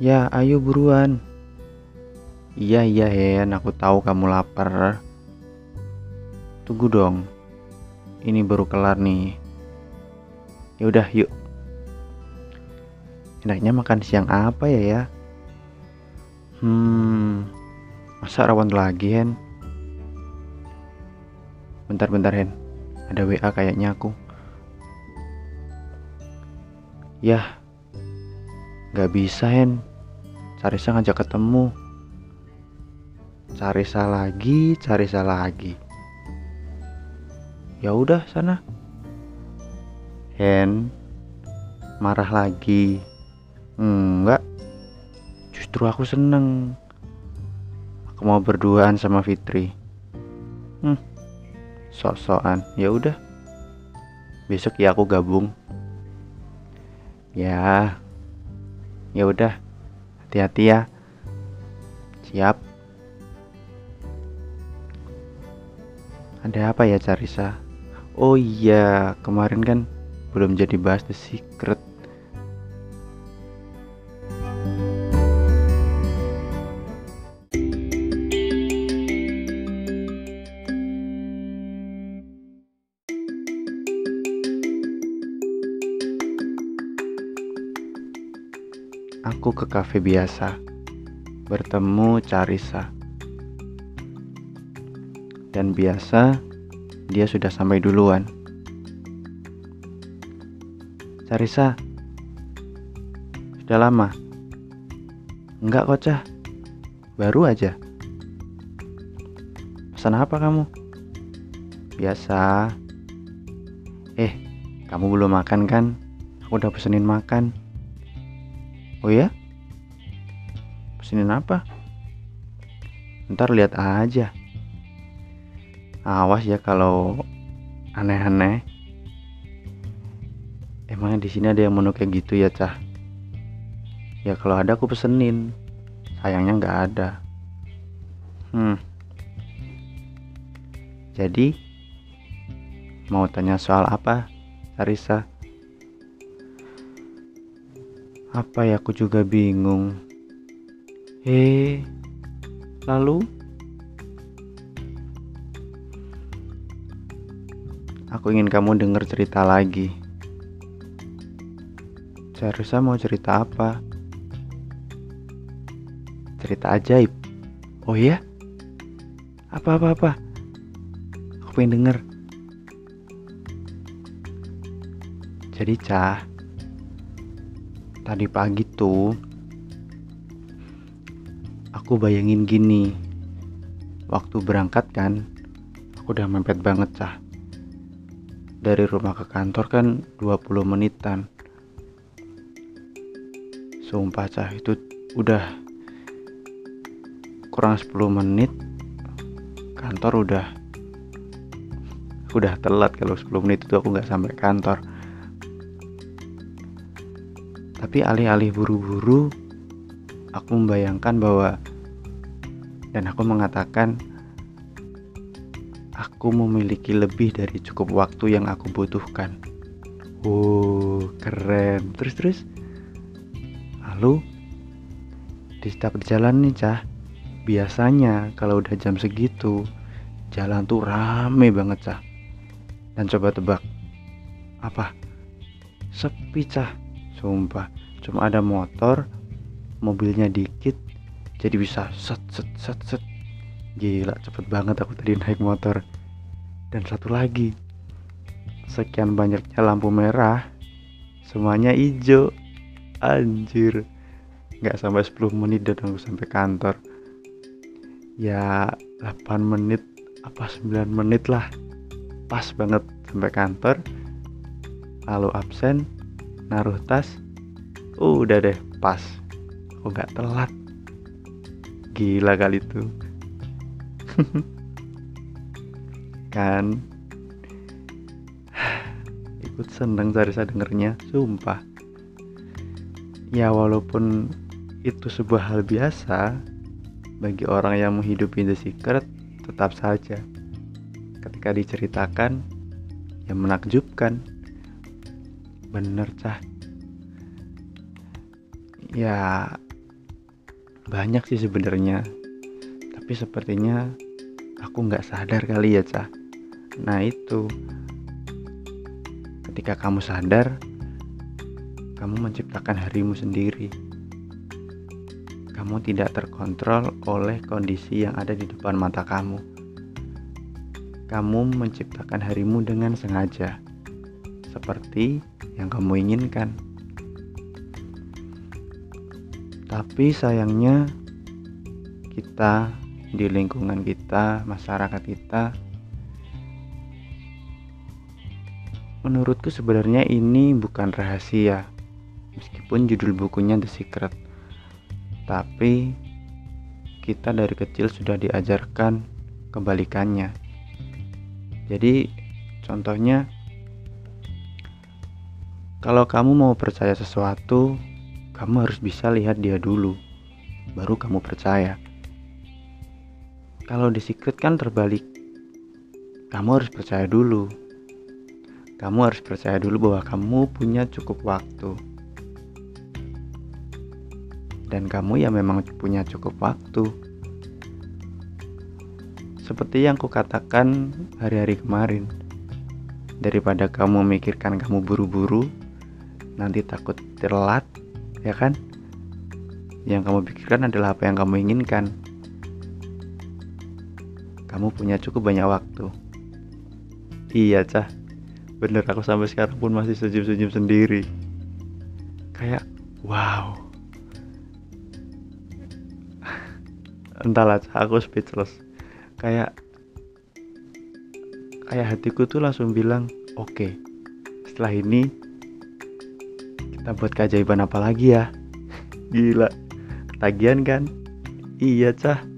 Ya, ayo buruan. Iya, iya, Hen. Aku tahu kamu lapar. Tunggu dong. Ini baru kelar nih. Ya udah, yuk. Enaknya makan siang apa ya ya? Hmm, masa rawon lagi, Hen? Bentar-bentar, Hen. Ada WA kayaknya aku. Yah, nggak bisa, Hen. Carisa ngajak ketemu. Carisa lagi, Carisa lagi. Ya udah sana. Hen, marah lagi. Enggak. Justru aku seneng. Aku mau berduaan sama Fitri. Hmm. Sok-sokan. Ya udah. Besok ya aku gabung. Ya. Ya udah. Hati-hati ya. Siap. Ada apa ya Carisa? Oh iya, kemarin kan belum jadi bahas The Secret. Aku ke kafe biasa, bertemu Carisa. Dan biasa, dia sudah sampai duluan. Carisa, sudah lama? Enggak kok, Cah. Baru aja. Pesan apa kamu? Biasa. Eh, kamu belum makan kan? Aku udah pesenin makan. Oh ya? Pesenin apa? Ntar lihat aja. Awas ya kalau aneh-aneh. Emangnya di sini ada yang menu kayak gitu ya, Cah? Ya kalau ada aku pesenin. Sayangnya nggak ada. Hmm. Jadi mau tanya soal apa, Arisa? Apa ya aku juga bingung. Eh, lalu aku ingin kamu dengar cerita lagi. Carisa mau cerita apa? Cerita ajaib. Oh iya? Apa-apa-apa? Aku pengen denger. Jadi, Cah, tadi pagi tuh aku bayangin gini. Waktu berangkat kan aku udah mepet banget cah. Dari rumah ke kantor kan 20 menitan. Sumpah cah itu udah kurang 10 menit. Kantor udah udah telat kalau 10 menit itu aku nggak sampai kantor tapi alih-alih buru-buru, aku membayangkan bahwa dan aku mengatakan aku memiliki lebih dari cukup waktu yang aku butuhkan. Oh, keren. Terus terus. Lalu di setiap jalan nih, Cah. Biasanya kalau udah jam segitu, jalan tuh rame banget, Cah. Dan coba tebak. Apa? Sepi, Cah sumpah cuma ada motor mobilnya dikit jadi bisa set set set set. Gila cepet banget aku tadi naik motor. Dan satu lagi sekian banyaknya lampu merah semuanya hijau. Anjir nggak sampai 10 menit dan aku sampai kantor. Ya 8 menit apa 9 menit lah. Pas banget sampai kantor. Lalu absen naruh tas uh, udah deh pas. Aku nggak telat? Gila kali itu kan? Ikut seneng Sarisa dengernya sumpah. Ya walaupun itu sebuah hal biasa bagi orang yang menghidupi The Secret tetap saja. Ketika diceritakan yang menakjubkan. Bener cah ya banyak sih sebenarnya. Tapi sepertinya aku nggak sadar kali ya cah nah itu. Ketika kamu sadar kamu menciptakan harimu sendiri. Kamu tidak terkontrol oleh kondisi yang ada di depan mata kamu. Kamu menciptakan harimu dengan sengaja seperti yang kamu inginkan tapi sayangnya kita di lingkungan kita, masyarakat kita menurutku sebenarnya ini bukan rahasia. Meskipun judul bukunya The Secret tapi kita dari kecil sudah diajarkan kebalikannya. Jadi contohnya kalau kamu mau percaya sesuatu kamu harus bisa lihat dia dulu baru kamu percaya kalau The Secret kan terbalik kamu harus percaya dulu kamu harus percaya dulu bahwa kamu punya cukup waktu. Dan kamu ya memang punya cukup waktu. Seperti yang kukatakan hari-hari kemarin. Daripada kamu memikirkan kamu buru-buru, nanti takut telat, ya kan? Yang kamu pikirkan adalah apa yang kamu inginkan. Kamu punya cukup banyak waktu. Iya, Cah bener aku sampai sekarang pun masih senyum-senyum sendiri kayak wow entahlah aku speechless kayak kayak hatiku tuh langsung bilang oke okay, setelah ini kita buat keajaiban apa lagi ya? Gila. Ketagihan kan? Iya cah